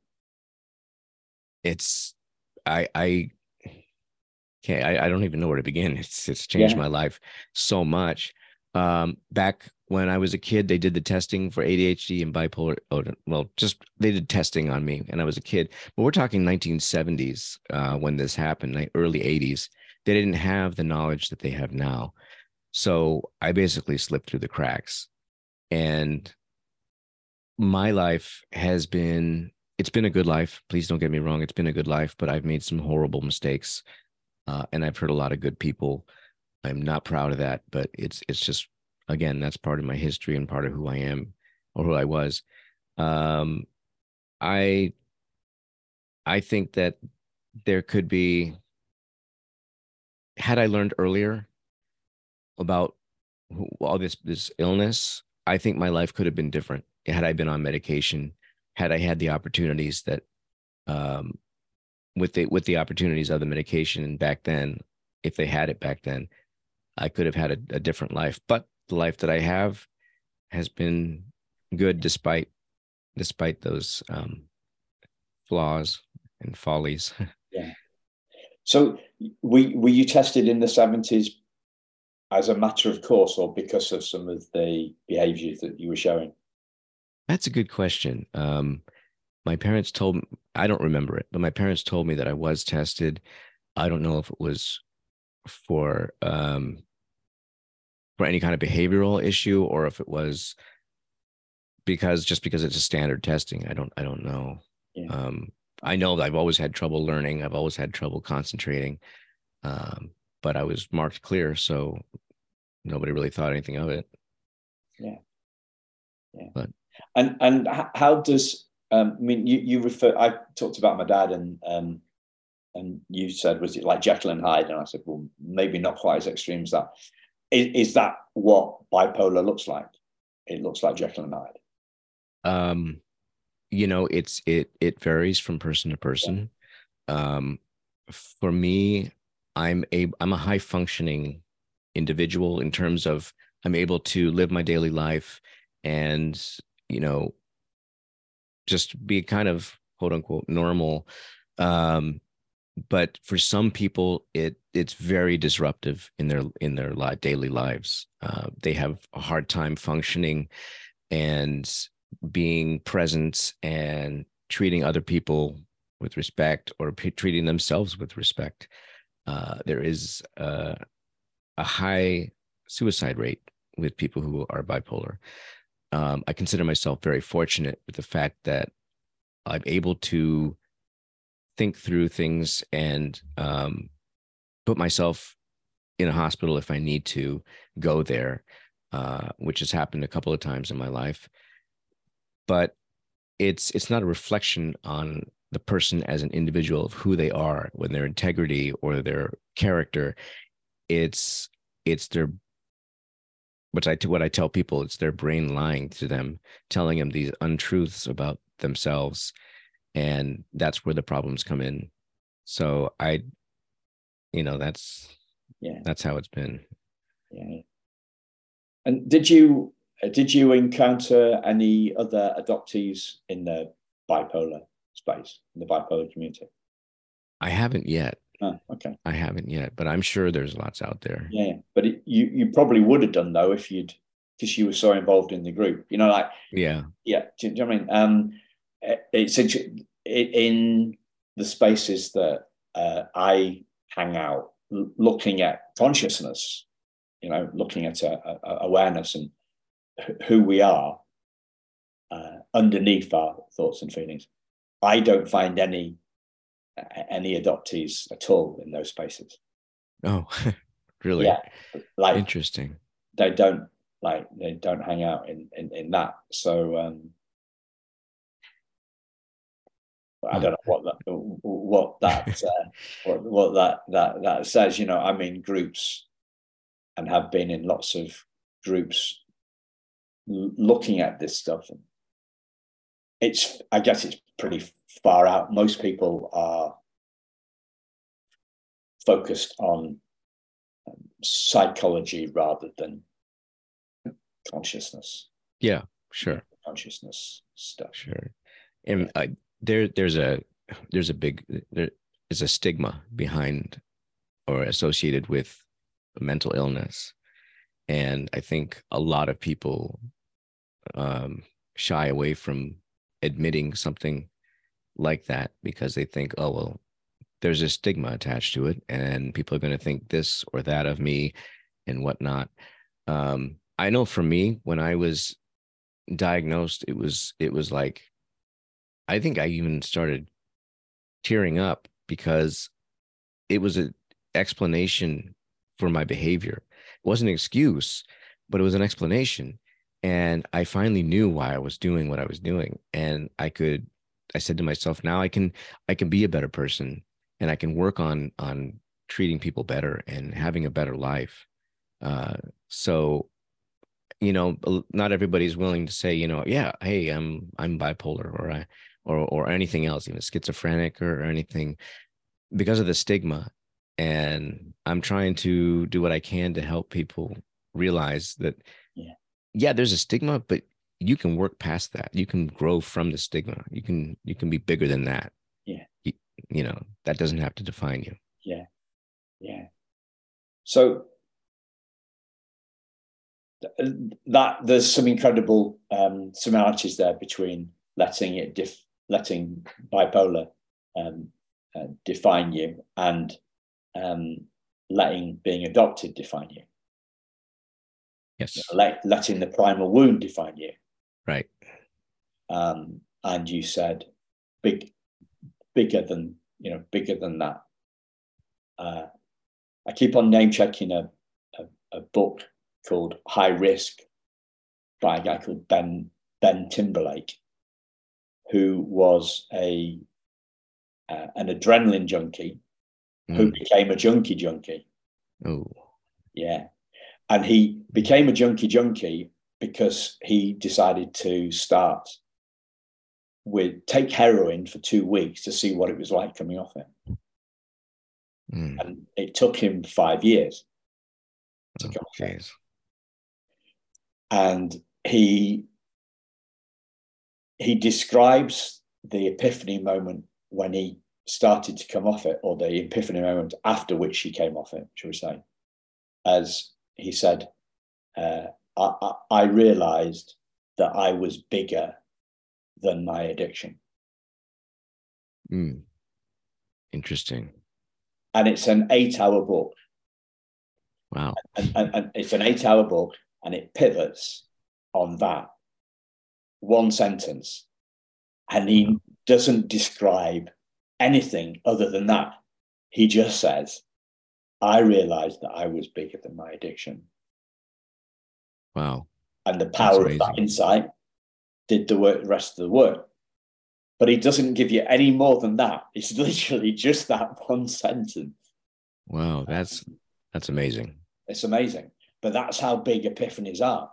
[SPEAKER 2] It's I I can't I, I don't even know where to begin. It's it's changed yeah. my life so much. Um, back when I was a kid, they did the testing for ADHD and bipolar. Oh, well, just they did testing on me, and I was a kid. But we're talking 1970s uh, when this happened, like early 80s. They didn't have the knowledge that they have now. So I basically slipped through the cracks. And my life has been, it's been a good life. Please don't get me wrong. It's been a good life, but I've made some horrible mistakes. Uh, and I've hurt a lot of good people. I'm not proud of that, but it's, it's just, again, that's part of my history and part of who I am or who I was. Um, I, I think that there could be, had I learned earlier, about all this this illness, I think my life could have been different had I been on medication, had I had the opportunities that, um, with the with the opportunities of the medication back then, if they had it back then, I could have had a, a different life. But the life that I have has been good despite despite those um, flaws and follies. (laughs)
[SPEAKER 1] yeah. So, were, were you tested in the seventies as a matter of course or because of some of the behaviors that you were showing?
[SPEAKER 2] That's a good question. Um, my parents told me, I don't remember it, but my parents told me that I was tested. I don't know if it was for um, for any kind of behavioral issue or if it was because just because it's a standard testing. I don't I don't know. Yeah. Um, I know that I've always had trouble learning. I've always had trouble concentrating. Um, but I was marked clear, so nobody really thought anything of it.
[SPEAKER 1] Yeah, yeah. But and and how does um, I mean you you refer? I talked about my dad and um, and you said was it like Jekyll and Hyde? And I said, well, maybe not quite as extreme as that. Is, is that what bipolar looks like? It looks like Jekyll and Hyde.
[SPEAKER 2] Um, you know, it's it it varies from person to person. um, for me, I'm a I'm a high functioning individual in terms of I'm able to live my daily life and you know just be kind of quote unquote normal um, but for some people it it's very disruptive in their in their daily lives. Uh, they have a hard time functioning and being present and treating other people with respect or p- treating themselves with respect. Uh, there is a, a high suicide rate with people who are bipolar. Um, i consider myself very fortunate with the fact that i'm able to think through things and um, put myself in a hospital if I need to go there, uh, which has happened a couple of times in my life. But it's it's not a reflection on the person as an individual of who they are, when their integrity or their character. It's it's their which I what I tell people. It's their brain lying to them, telling them these untruths about themselves and that's where the problems come in. So i you know that's yeah. that's how it's been.
[SPEAKER 1] Yeah. And did you did you encounter any other adoptees in the bipolar space in the bipolar community?
[SPEAKER 2] I haven't yet.
[SPEAKER 1] Oh, okay.
[SPEAKER 2] I haven't yet but i'm sure there's lots out there.
[SPEAKER 1] Yeah but it, you you probably would have done though if you'd because you were so involved in the group you know like
[SPEAKER 2] yeah.
[SPEAKER 1] Yeah do, do you know what I mean? Um it's in the spaces that uh, I hang out, looking at consciousness, you know, looking at a, a awareness and who we are uh, underneath our thoughts and feelings. I don't find any any adoptees at all in those spaces.
[SPEAKER 2] Oh, (laughs) really?
[SPEAKER 1] Yeah,
[SPEAKER 2] like interesting.
[SPEAKER 1] They don't like they don't hang out in in, in that. So um, I don't know what that what that (laughs) uh, what, what that that that says. You know, I'm in groups and have been in lots of groups looking at this stuff. It's I guess it's pretty far out. Most people are focused on um, psychology rather than consciousness.
[SPEAKER 2] Yeah, sure.
[SPEAKER 1] Consciousness stuff.
[SPEAKER 2] Sure. And I there there's a there's a big there is a stigma behind or associated with mental illness. And i think a lot of people um, shy away from admitting something like that because they think oh well there's a stigma attached to it and people are going to think this or that of me and whatnot. Um, i know for me when i was diagnosed it was it was like I think I even started tearing up because it was an explanation for my behavior. It wasn't an excuse, but it was an explanation. And I finally knew why I was doing what I was doing. And I could, I said to myself, now I can, I can be a better person and I can work on, on treating people better and having a better life. Uh, so, you know, not everybody's willing to say, you know, yeah, hey, I'm, I'm bipolar or I, or or anything else, even schizophrenic or, or anything, because of the stigma. And I'm trying to do what I can to help people realize that, yeah, yeah, there's a stigma, but you can work past that. You can grow from the stigma. You can you can be bigger than that.
[SPEAKER 1] Yeah.
[SPEAKER 2] You, you know that doesn't have to define you.
[SPEAKER 1] Yeah. Yeah. So that there's some incredible um, similarities there between letting it diff, letting bipolar um, uh, define you and um, letting being adopted define you.
[SPEAKER 2] Yes. You
[SPEAKER 1] know, let, letting the primal wound define you.
[SPEAKER 2] Right.
[SPEAKER 1] Um, and you said big, bigger than you know, bigger than that. Uh, I keep on name checking a, a, a book called High Risk by a guy called Ben Ben Timberlake, who was a uh, an adrenaline junkie mm. who hmm. became a junkie junkie.
[SPEAKER 2] Oh,
[SPEAKER 1] yeah, and he became a junkie junkie because he decided to start with take heroin for two weeks to see what it was like coming off it.
[SPEAKER 2] Mm.
[SPEAKER 1] And it took him five years to
[SPEAKER 2] Oh,
[SPEAKER 1] come off it. And he he describes the epiphany moment when he started to come off it, or the epiphany moment after which he came off it, shall we say, as he said, uh, I, I, I realized that I was bigger than my addiction.
[SPEAKER 2] Mm. Interesting.
[SPEAKER 1] And it's an eight hour book.
[SPEAKER 2] Wow.
[SPEAKER 1] And, and, and it's an eight hour book, and it pivots on that one sentence. And he doesn't describe anything other than that. He just says, I realized that I was bigger than my addiction.
[SPEAKER 2] Wow.
[SPEAKER 1] And the power of that insight did the work, the rest of the work. But he doesn't give you any more than that. (laughs) It's literally just that one sentence.
[SPEAKER 2] Wow. That's that's amazing.
[SPEAKER 1] It's amazing. But that's how big epiphanies are.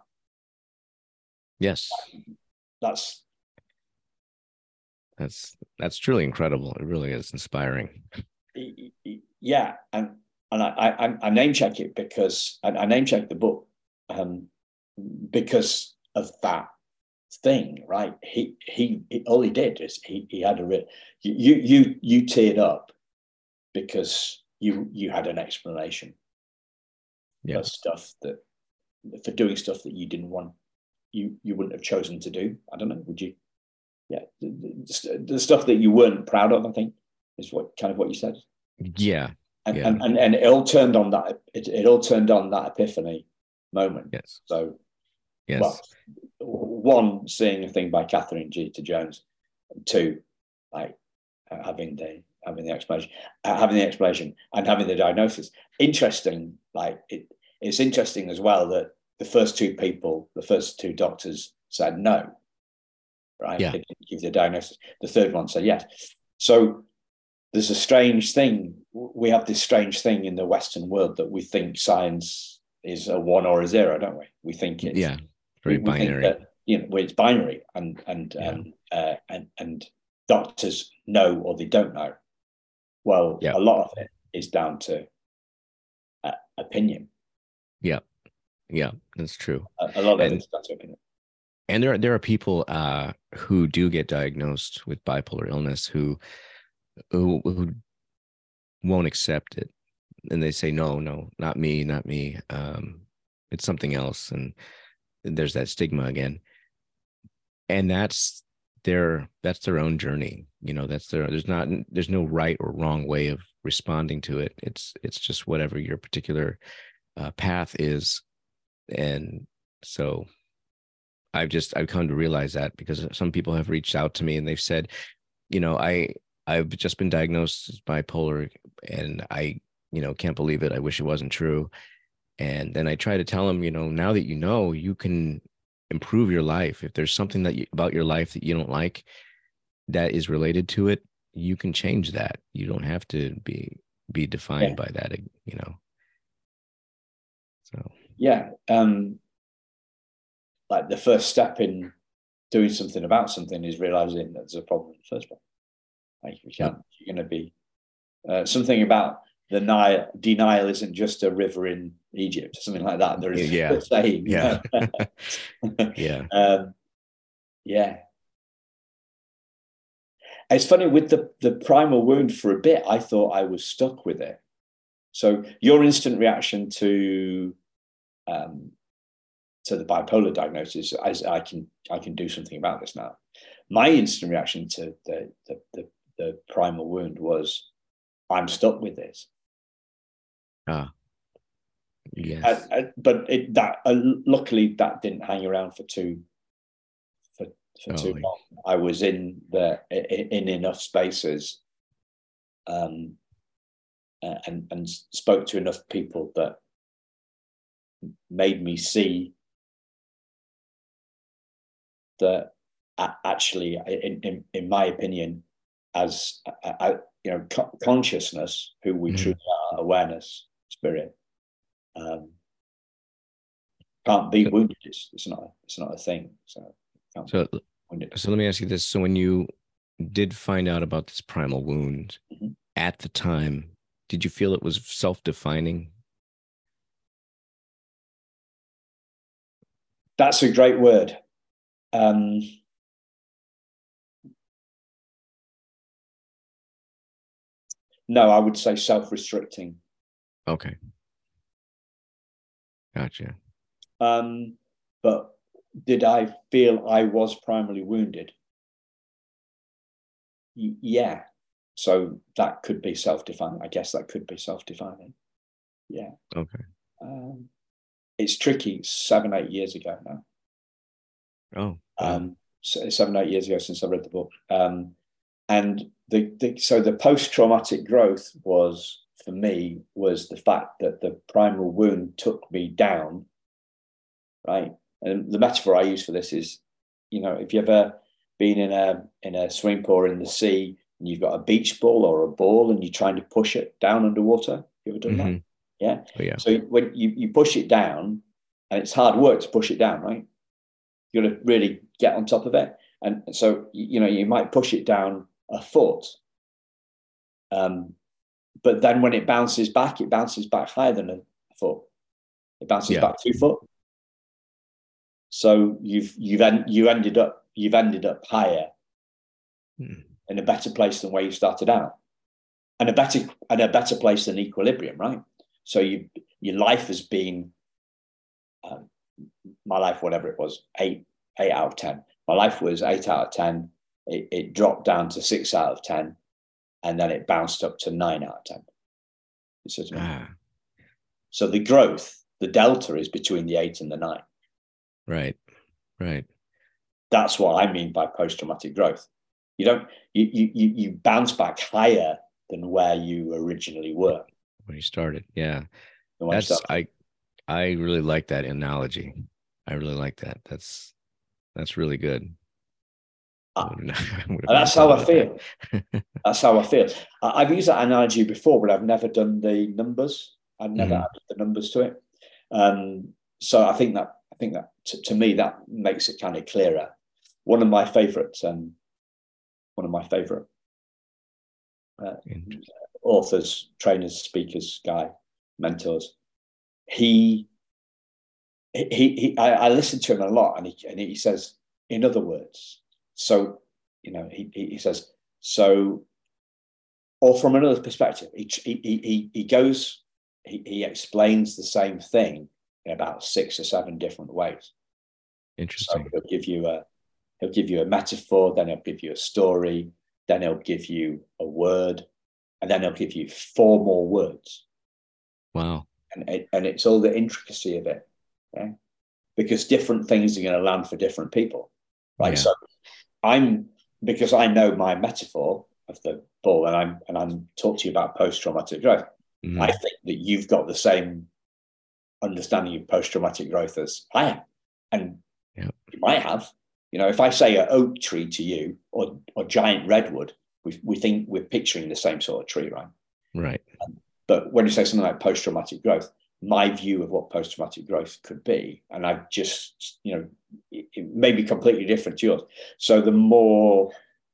[SPEAKER 2] Yes.
[SPEAKER 1] That's
[SPEAKER 2] That's that's truly incredible. It really is inspiring.
[SPEAKER 1] yeah, and and I I, I name check it because I, I name check the book um, because of that thing, right? He he, he all he did is he he had a you you you teared up because you you had an explanation
[SPEAKER 2] Yeah.
[SPEAKER 1] stuff that for doing stuff that you didn't want you you wouldn't have chosen to do. I don't know. Would you? Yeah, the, the, the stuff that you weren't proud of, I think, is what kind of what you said
[SPEAKER 2] Yeah.
[SPEAKER 1] and,
[SPEAKER 2] Yeah.
[SPEAKER 1] and, and, and it all turned on that it, it all turned on that epiphany moment
[SPEAKER 2] Yes.
[SPEAKER 1] so
[SPEAKER 2] Yes.
[SPEAKER 1] well one seeing a thing by Catherine Zeta Jones and two like having the having the explanation uh, having the explanation and having the diagnosis interesting like it, it's interesting as well that the first two people the first two doctors said no right
[SPEAKER 2] Yeah.
[SPEAKER 1] they didn't give the diagnosis the third one said yes so there's a strange thing. We have this strange thing in the Western world that we think science is a one or a zero, don't we? We think it's
[SPEAKER 2] yeah. Very binary.
[SPEAKER 1] that, you know, where it's binary, and and
[SPEAKER 2] Yeah.
[SPEAKER 1] um, uh, and and doctors know or they don't know. Well,
[SPEAKER 2] Yeah.
[SPEAKER 1] a lot of it is down to uh, opinion.
[SPEAKER 2] yeah, that's true.
[SPEAKER 1] A, a lot of
[SPEAKER 2] And-
[SPEAKER 1] it's to
[SPEAKER 2] and there are there are people uh, who do get diagnosed with bipolar illness who who who won't accept it, and they say no, no, not me, not me. Um, it's something else, and there's that stigma again, and that's their that's their own journey. You know, that's their there's not there's no right or wrong way of responding to it. It's it's just whatever your particular uh, path is, and so I've just I've come to realize that because some people have reached out to me and they've said, you know, I I've just been diagnosed as bipolar and I, you know, can't believe it. I wish it wasn't true. And then I try to tell them, you know, now that you know, you can improve your life. If there's something that you, about your life that you don't like that is related to it, you can change that. You don't have to be be defined
[SPEAKER 1] Yeah.
[SPEAKER 2] by that, you know. So
[SPEAKER 1] Yeah. Um, like the first step in doing something about something is realizing that there's a problem in the first place. Like you can't, you're going to be uh, something about the Nile. Denial isn't just a river in Egypt, something like that. There is
[SPEAKER 2] Yeah.
[SPEAKER 1] a saying.
[SPEAKER 2] yeah. (laughs) yeah.
[SPEAKER 1] um, yeah. It's funny with the the primal wound for a bit. I thought I was stuck with it. So your instant reaction to um, to the bipolar diagnosis, as I can I can do something about this now. My instant reaction to the the, the, the primal wound was, I'm stuck with this. Ah, Yes. But it that uh, luckily that didn't hang around for too for, for
[SPEAKER 2] Oh,
[SPEAKER 1] too long. I was in the i- i- in enough spaces, um, uh, and and spoke to enough people that made me see that actually, in in, in my opinion, as you know, co- consciousness, who we
[SPEAKER 2] Mhm.
[SPEAKER 1] truly are, awareness, spirit, um, can't be wounded. It's, it's not. It's not a thing. So,
[SPEAKER 2] So. So let me ask you this: So when you did find out about this primal wound
[SPEAKER 1] Mhm.
[SPEAKER 2] at the time, did you feel it was self-defining?
[SPEAKER 1] That's a great word. Um, no, I would say self-restricting.
[SPEAKER 2] Okay. Gotcha.
[SPEAKER 1] Um, but did I feel I was primarily wounded? Y- yeah. So that could be self-defining. I guess that could be self-defining. Yeah.
[SPEAKER 2] Okay.
[SPEAKER 1] Um, it's tricky. Seven, eight years ago now.
[SPEAKER 2] Oh. wow.
[SPEAKER 1] um, seven, eight years ago since I read the book. Um, and the, the so the post-traumatic growth was for me was the fact that the primal wound took me down, right? And the metaphor I use for this is, you know, if you ever been in a in a swimming pool or in the sea and you've got a beach ball or a ball and you're trying to push it down underwater, you ever done that? Yeah.
[SPEAKER 2] Oh, yeah.
[SPEAKER 1] So when you, you push it down, and it's hard work to push it down, right? You got to really get on top of it, and so you know you might push it down a foot, um, but then when it bounces back, it bounces back higher than a foot. It bounces
[SPEAKER 2] Yeah.
[SPEAKER 1] back two foot. So you've you've en- you ended up you've ended up higher
[SPEAKER 2] Hmm.
[SPEAKER 1] in a better place than where you started out, and a better and a better place than equilibrium, right? So you your life has been um, my life, whatever it was, eight eight out of ten. My life was eight out of ten. It, it dropped down to six out of ten, and then it bounced up to nine out of ten. You see what I mean?
[SPEAKER 2] Ah,
[SPEAKER 1] So the growth, the delta, is between the eight and the nine.
[SPEAKER 2] right. Right.
[SPEAKER 1] That's what I mean by post-traumatic growth. You don't you you you bounce back higher than where you originally were.
[SPEAKER 2] When you started. Yeah.
[SPEAKER 1] you
[SPEAKER 2] That's
[SPEAKER 1] started.
[SPEAKER 2] I I really like that analogy. I really like that. That's that's really good. I wouldn't- (laughs) I would've
[SPEAKER 1] And that's how I feel. That's how I feel. I- I've used that analogy before, but I've never done the numbers. I've never
[SPEAKER 2] Mhm.
[SPEAKER 1] added the numbers to it. Um, so I think that I think that to, to me that makes it kind of clearer. One of my favourite, um, one of my favourite
[SPEAKER 2] Interesting.
[SPEAKER 1] Authors, trainers, speakers, guy, mentors. He, he, he I, I listen to him a lot, and he and he says, in other words, so you know, he he he says so, or from another perspective, he he he he goes, he he explains the same thing in about six or seven different ways. So
[SPEAKER 2] Interesting.
[SPEAKER 1] he'll give you a he'll give you a metaphor, then he'll give you a story, then he'll give you a word, and then he'll give you four more words.
[SPEAKER 2] Wow.
[SPEAKER 1] And it, and it's all the intricacy of it. yeah? Because different things are going to land for different people. Right.
[SPEAKER 2] Yeah.
[SPEAKER 1] So I'm because I know my metaphor of the ball and I'm and I'm talking to you about post-traumatic growth.
[SPEAKER 2] Mhm.
[SPEAKER 1] I think that you've got the same understanding of post-traumatic growth as I am. And
[SPEAKER 2] Yeah.
[SPEAKER 1] you might have. You know, if I say an oak tree to you or or giant redwood, we, we think we're picturing the same sort of tree, right?
[SPEAKER 2] Right.
[SPEAKER 1] Um, but when you say something like post-traumatic growth, my view of what post-traumatic growth could be, and I've just, you know, it, it may be completely different to yours. So the more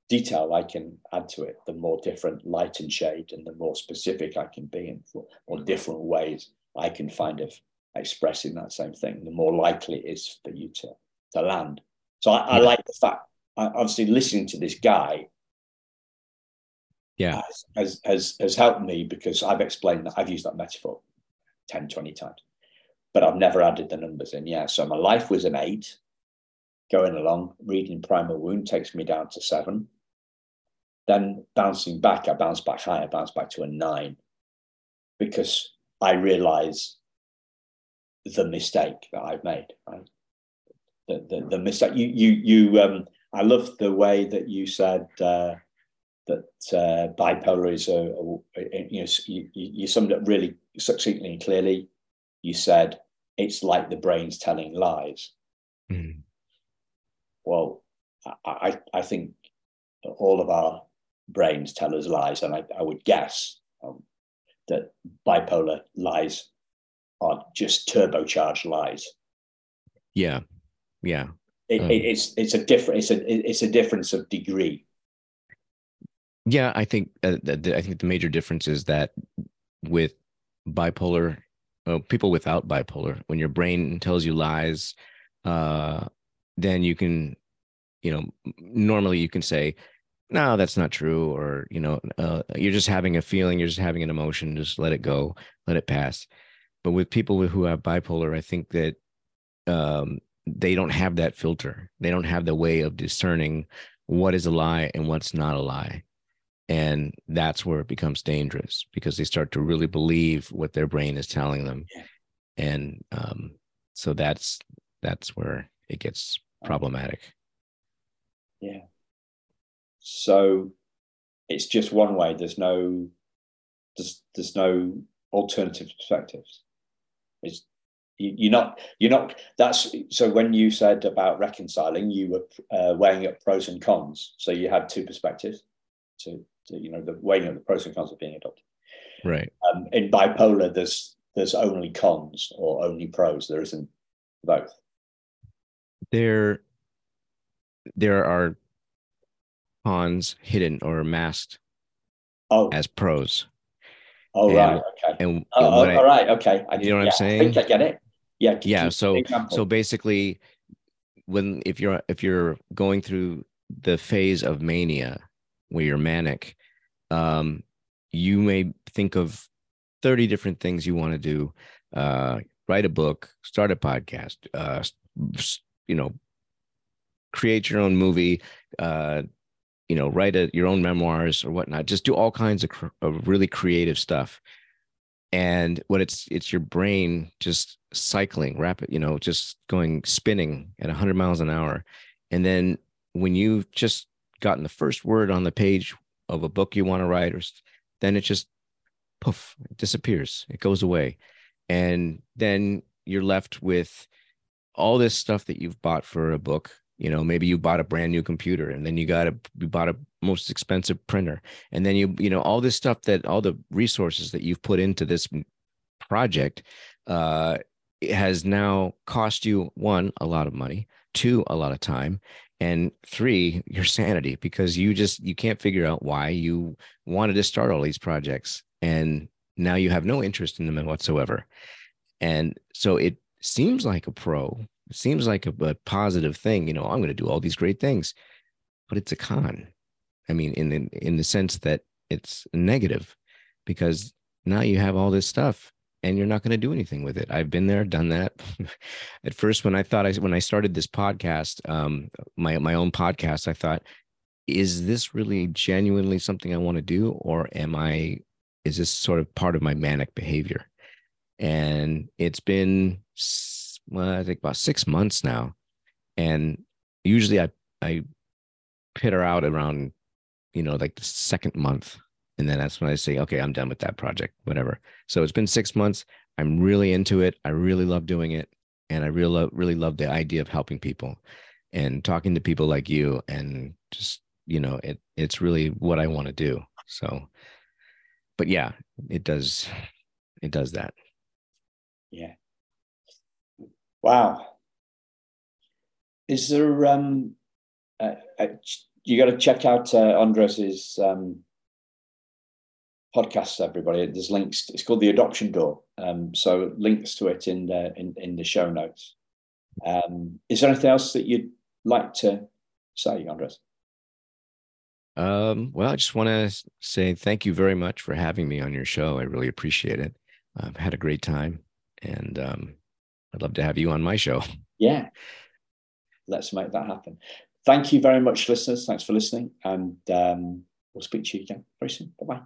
[SPEAKER 1] detail I can add to it, the more different light and shade, and the more specific I can be, and or different ways I can find of expressing that same thing, the more likely it is for you to to land. So I, I like the fact, I, obviously, listening to this guy
[SPEAKER 2] Yeah.
[SPEAKER 1] has, has, has, has helped me because I've explained that I've used that metaphor 10, 20 times, but I've never added the numbers in. Yeah. So my life was an eight going along, reading Primal Wound takes me down to seven. Then bouncing back, I bounce back higher, bounce back to a nine because I realize the mistake that I've made, right? The, the, the mistake you, you, you, um, I love the way that you said, uh, that uh, bipolar is a, a you know you, you summed up really succinctly and clearly. You said it's like the brain's telling lies.
[SPEAKER 2] Mhm.
[SPEAKER 1] Well, I, I, think all of our brains tell us lies, and I, I would guess um, that bipolar lies are just turbocharged lies.
[SPEAKER 2] Yeah. Yeah.
[SPEAKER 1] it, um, it's it's a different it's a it's a difference of degree.
[SPEAKER 2] Yeah, I think uh, the, I think the major difference is that with bipolar, uh, people without bipolar, when your brain tells you lies, uh, then you can, you know, normally you can say, no, that's not true, or you know, uh, you're just having a feeling, you're just having an emotion, just let it go, let it pass. But with people who have bipolar, I think that um, they don't have that filter. They don't have the way of discerning what is a lie and what's not a lie. And that's where it becomes dangerous because they start to really believe what their brain is telling them. Yeah. And um, so that's that's where it gets problematic.
[SPEAKER 1] Yeah. So it's just one way. There's no there's there's no alternative perspectives. It's you're not you're not that's so when you said about reconciling you were uh, weighing up pros and cons so you had two perspectives to, to, you know the weighing up the pros and cons of being adopted
[SPEAKER 2] right
[SPEAKER 1] um, in bipolar there's there's only cons or only pros there isn't both
[SPEAKER 2] there there are cons hidden or masked
[SPEAKER 1] oh.
[SPEAKER 2] as pros
[SPEAKER 1] Oh and, right, okay. And oh, oh, I, all right, okay.
[SPEAKER 2] I, you know what
[SPEAKER 1] yeah,
[SPEAKER 2] I'm saying?
[SPEAKER 1] I think I get it. Yeah.
[SPEAKER 2] Yeah. So so basically, when if you're if you're going through the phase of mania where you're manic, um, you may think of 30 different things you want to do. Uh, write a book, start a podcast, uh, you know, create your own movie, uh, you know, write a, your own memoirs or whatnot. Just do all kinds of, of really creative stuff. And what it's it's your brain just cycling rapid, you know, just going spinning at 100 miles an hour. And then when you've just gotten the first word on the page of a book you want to write, or then it just poof, it disappears. It goes away. And then you're left with all this stuff that you've bought for a book you know maybe you bought a brand new computer and then you got a you bought a most expensive printer and then you you know all this stuff that all the resources that you've put into this project uh has now cost you one a lot of money two a lot of time and three your sanity because you just you can't figure out why you wanted to start all these projects and now you have no interest in them whatsoever and so it seems like a pro it seems like a, a positive thing. You know, I'm going to do all these great things, but it's a con. I mean, in the, in the sense that it's negative because now you have all this stuff and you're not going to do anything with it. I've been there, done that. (laughs) At first, when I thought I when I started this podcast, um, my my own podcast, I thought, is this really genuinely something I want to do, or am I? Is this sort of part of my manic behavior? And it's been well, I think about six months now. And usually I I pit her out around, you know, like the second month. And then that's when I say, okay, I'm done with that project, whatever. So it's been six months. I'm really into it. I really love doing it. And I really, really love the idea of helping people and talking to people like you. And just, you know, it it's really what I want to do. So, but yeah, it does, it does that.
[SPEAKER 1] Yeah. Wow. Is there um uh, uh, you got to check out uh, Andres's um, podcast, everybody. There's links. It's called the Adoption Door. Um, so links to it in the in, in the show notes. Um, is there anything else that you'd like to say, Andres?
[SPEAKER 2] Um, well, I just want to say thank you very much for having me on your show. I really appreciate it. I've had a great time, and um, I'd love to have you on my show. (laughs)
[SPEAKER 1] Yeah. Let's make that happen. Thank you very much, listeners. Thanks for listening. And um, we'll speak to you again very soon. Bye bye.